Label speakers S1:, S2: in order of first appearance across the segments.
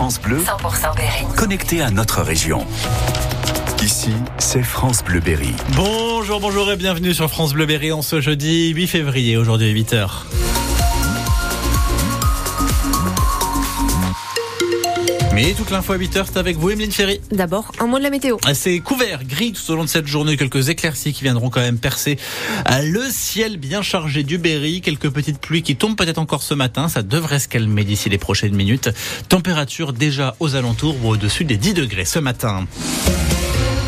S1: France Bleu,
S2: 100% Berry.
S1: connecté à notre région. Ici, c'est France Bleu Berry.
S3: Bonjour, bonjour et bienvenue sur France Bleu Berry en ce jeudi 8 février, aujourd'hui à 8h. Mais toute l'info à 8h, c'est avec vous, Emeline Ferry.
S4: D'abord, un mot de la météo.
S3: C'est couvert, gris tout au long de cette journée. Quelques éclaircies qui viendront quand même percer le ciel bien chargé du Berry. Quelques petites pluies qui tombent peut-être encore ce matin. Ça devrait se calmer d'ici les prochaines minutes. Température déjà aux alentours ou au-dessus des 10 degrés ce matin.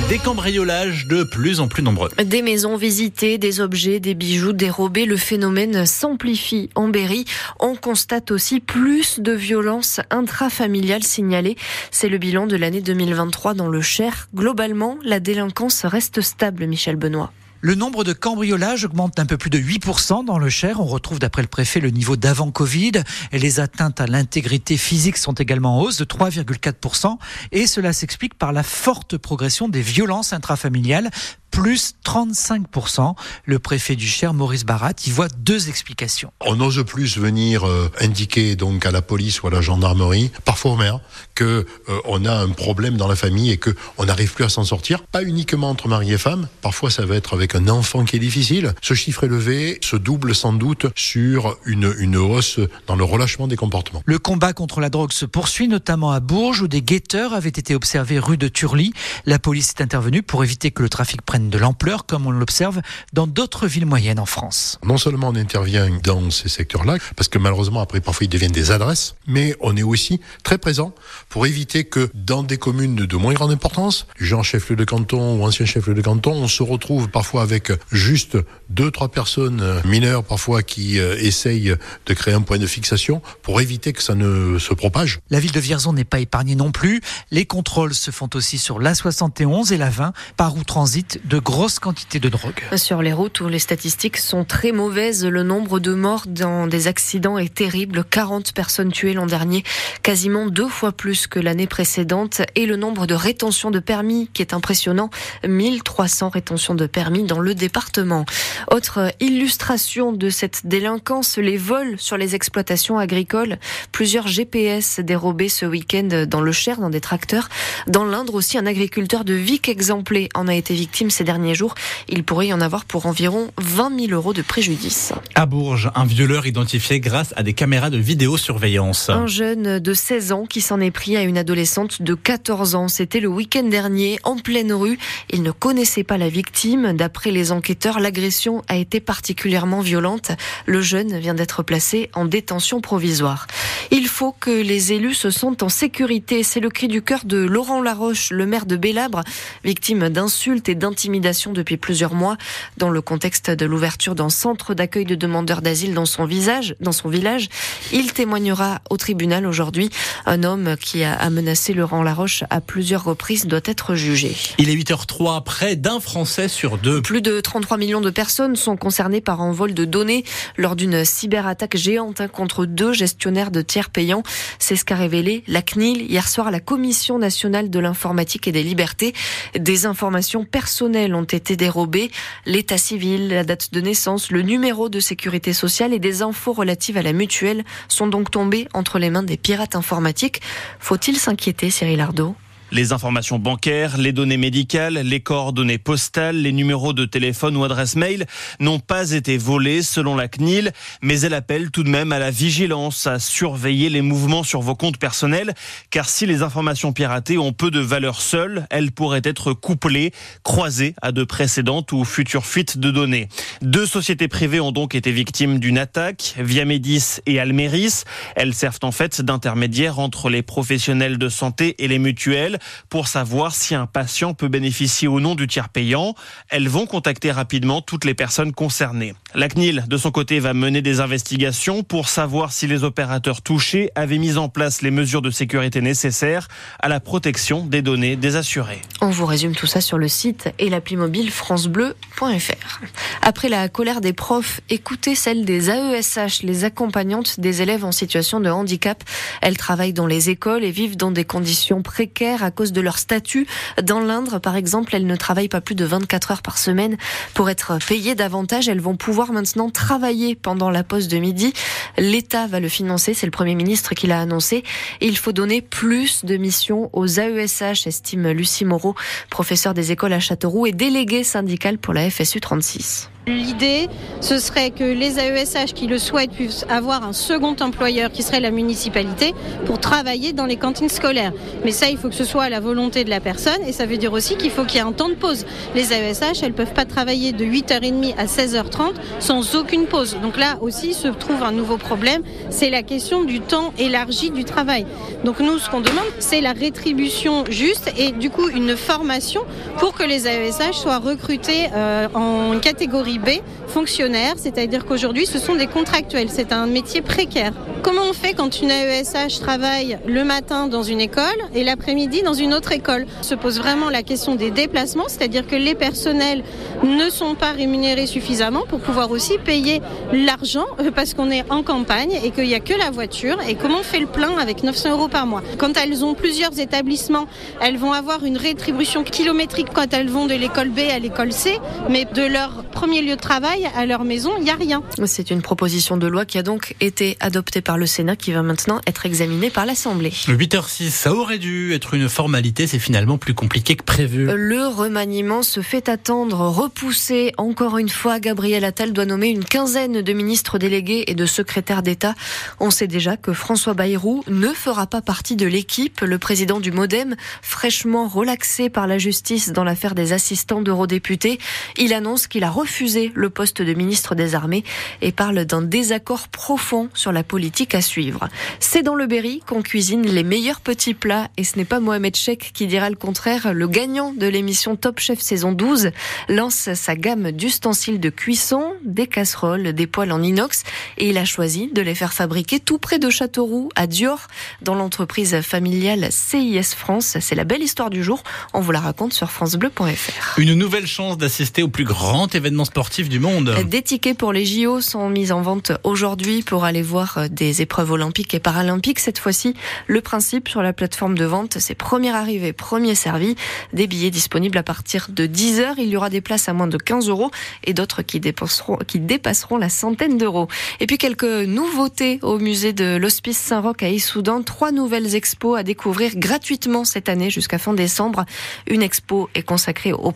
S3: Des cambriolages de plus en plus nombreux.
S4: Des maisons visitées, des objets, des bijoux dérobés, le phénomène s'amplifie en Berry. On constate aussi plus de violences intrafamiliales signalées. C'est le bilan de l'année 2023 dans le Cher. Globalement, la délinquance reste stable, Michel Benoît.
S5: Le nombre de cambriolages augmente d'un peu plus de 8% dans le Cher. On retrouve d'après le préfet le niveau d'avant Covid. Les atteintes à l'intégrité physique sont également en hausse de 3,4%. Et cela s'explique par la forte progression des violences intrafamiliales plus 35%. Le préfet du Cher, Maurice Barat, y voit deux explications.
S6: On n'ose plus venir euh, indiquer donc à la police ou à la gendarmerie, parfois au maire, que euh, on a un problème dans la famille et que on n'arrive plus à s'en sortir. Pas uniquement entre mari et femme. Parfois, ça va être avec un enfant qui est difficile. Ce chiffre élevé se double sans doute sur une, une hausse dans le relâchement des comportements.
S5: Le combat contre la drogue se poursuit, notamment à Bourges, où des guetteurs avaient été observés rue de Turly. La police est intervenue pour éviter que le trafic prenne de l'ampleur comme on l'observe dans d'autres villes moyennes en France.
S6: Non seulement on intervient dans ces secteurs-là, parce que malheureusement après parfois ils deviennent des adresses, mais on est aussi très présent pour éviter que dans des communes de moins grande importance, gens chef-lieu de canton ou ancien chef-lieu de canton, on se retrouve parfois avec juste deux, trois personnes mineures parfois qui euh, essayent de créer un point de fixation pour éviter que ça ne se propage.
S5: La ville de Vierzon n'est pas épargnée non plus. Les contrôles se font aussi sur l'A71 et la 20 par où transitent de grosses quantités de drogue.
S4: Sur les routes où les statistiques sont très mauvaises, le nombre de morts dans des accidents est terrible. 40 personnes tuées l'an dernier, quasiment deux fois plus que l'année précédente. Et le nombre de rétentions de permis qui est impressionnant, 1300 rétentions de permis dans le département. Autre illustration de cette délinquance, les vols sur les exploitations agricoles. Plusieurs GPS dérobés ce week-end dans le Cher, dans des tracteurs. Dans l'Indre aussi, un agriculteur de Vic exemplé en a été victime ces derniers jours. Il pourrait y en avoir pour environ 20 000 euros de préjudice.
S3: À Bourges, un violeur identifié grâce à des caméras de vidéosurveillance.
S4: Un jeune de 16 ans qui s'en est pris à une adolescente de 14 ans. C'était le week-end dernier, en pleine rue. Il ne connaissait pas la victime. D'après les enquêteurs, l'agression a été particulièrement violente. Le jeune vient d'être placé en détention provisoire. Il faut que les élus se sentent en sécurité. C'est le cri du cœur de Laurent Laroche, le maire de Bélabre, victime d'insultes et depuis plusieurs mois. Dans le contexte de l'ouverture d'un centre d'accueil de demandeurs d'asile dans son visage, dans son village, il témoignera au tribunal aujourd'hui. Un homme qui a menacé Laurent Laroche à plusieurs reprises doit être jugé.
S3: Il est 8h03, près d'un Français sur deux.
S4: Plus de 33 millions de personnes sont concernées par un vol de données lors d'une cyberattaque géante contre deux gestionnaires de tiers payants. C'est ce qu'a révélé la CNIL hier soir à la Commission nationale de l'informatique et des libertés. Des informations personnelles ont été dérobées, l'état civil, la date de naissance, le numéro de sécurité sociale et des infos relatives à la mutuelle sont donc tombées entre les mains des pirates informatiques. Faut-il s'inquiéter, Cyril Ardo?
S7: Les informations bancaires, les données médicales, les coordonnées postales, les numéros de téléphone ou adresse mail n'ont pas été volés selon la CNIL, mais elle appelle tout de même à la vigilance, à surveiller les mouvements sur vos comptes personnels, car si les informations piratées ont peu de valeur seule, elles pourraient être couplées, croisées à de précédentes ou futures fuites de données. Deux sociétés privées ont donc été victimes d'une attaque, Viamedis et Almeris. Elles servent en fait d'intermédiaires entre les professionnels de santé et les mutuelles pour savoir si un patient peut bénéficier ou non du tiers payant. Elles vont contacter rapidement toutes les personnes concernées. La CNIL, de son côté, va mener des investigations pour savoir si les opérateurs touchés avaient mis en place les mesures de sécurité nécessaires à la protection des données des assurés.
S4: On vous résume tout ça sur le site et l'appli mobile francebleu.fr. Après la colère des profs, écoutez celle des AESH, les accompagnantes des élèves en situation de handicap. Elles travaillent dans les écoles et vivent dans des conditions précaires cause de leur statut. Dans l'Indre, par exemple, elles ne travaillent pas plus de 24 heures par semaine pour être payées davantage. Elles vont pouvoir maintenant travailler pendant la pause de midi. L'État va le financer, c'est le Premier ministre qui l'a annoncé. Il faut donner plus de missions aux AESH, estime Lucie Moreau, professeure des écoles à Châteauroux et déléguée syndicale pour la FSU 36.
S2: L'idée, ce serait que les AESH qui le souhaitent puissent avoir un second employeur qui serait la municipalité pour travailler dans les cantines scolaires. Mais ça, il faut que ce soit à la volonté de la personne et ça veut dire aussi qu'il faut qu'il y ait un temps de pause. Les AESH, elles peuvent pas travailler de 8h30 à 16h30 sans aucune pause. Donc là aussi se trouve un nouveau problème, c'est la question du temps élargi du travail. Donc nous, ce qu'on demande, c'est la rétribution juste et du coup une formation pour que les AESH soient recrutés euh, en catégorie B, fonctionnaires, c'est-à-dire qu'aujourd'hui ce sont des contractuels, c'est un métier précaire. Comment on fait quand une AESH travaille le matin dans une école et l'après-midi dans une autre école? Se pose vraiment la question des déplacements, c'est-à-dire que les personnels ne sont pas rémunérés suffisamment pour pouvoir aussi payer l'argent euh, parce qu'on est en campagne et qu'il n'y a que la voiture. Et comment on fait le plein avec 900 euros par mois? Quand elles ont plusieurs établissements, elles vont avoir une rétribution kilométrique quand elles vont de l'école B à l'école C, mais de leur premier lieu de travail à leur maison, il n'y a rien.
S4: C'est une proposition de loi qui a donc été adoptée par le Sénat qui va maintenant être examinée par l'Assemblée.
S3: 8h06, ça aurait dû être une formalité, c'est finalement plus compliqué que prévu.
S4: Le remaniement se fait attendre, repoussé encore une fois. Gabriel Attal doit nommer une quinzaine de ministres délégués et de secrétaires d'État. On sait déjà que François Bayrou ne fera pas partie de l'équipe. Le président du Modem, fraîchement relaxé par la justice dans l'affaire des assistants d'eurodéputés, il annonce qu'il a refusé le poste de ministre des Armées et parle d'un désaccord profond sur la politique à suivre. C'est dans le Berry qu'on cuisine les meilleurs petits plats et ce n'est pas Mohamed Cheikh qui dira le contraire. Le gagnant de l'émission Top Chef saison 12 lance sa gamme d'ustensiles de cuisson, des casseroles, des poêles en inox et il a choisi de les faire fabriquer tout près de Châteauroux, à Dior, dans l'entreprise familiale CIS France. C'est la belle histoire du jour. On vous la raconte sur francebleu.fr.
S3: Une nouvelle chance d'assister au plus grand événement sportif monde.
S4: Des tickets pour les JO sont mis en vente aujourd'hui pour aller voir des épreuves olympiques et paralympiques. Cette fois-ci, le principe sur la plateforme de vente, c'est premier arrivé, premier servi. Des billets disponibles à partir de 10 heures. Il y aura des places à moins de 15 euros et d'autres qui dépasseront la centaine d'euros. Et puis quelques nouveautés au musée de l'Hospice Saint-Roch à Issoudun. Trois nouvelles expos à découvrir gratuitement cette année jusqu'à fin décembre. Une expo est consacrée au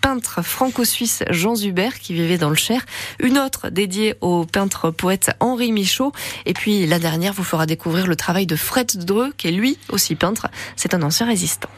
S4: peintre franco-suisse Jean Zuber qui vivait dans le Cher. Une autre dédiée au peintre poète Henri Michaud. Et puis la dernière vous fera découvrir le travail de Fred Dreux qui est lui aussi peintre. C'est un ancien résistant.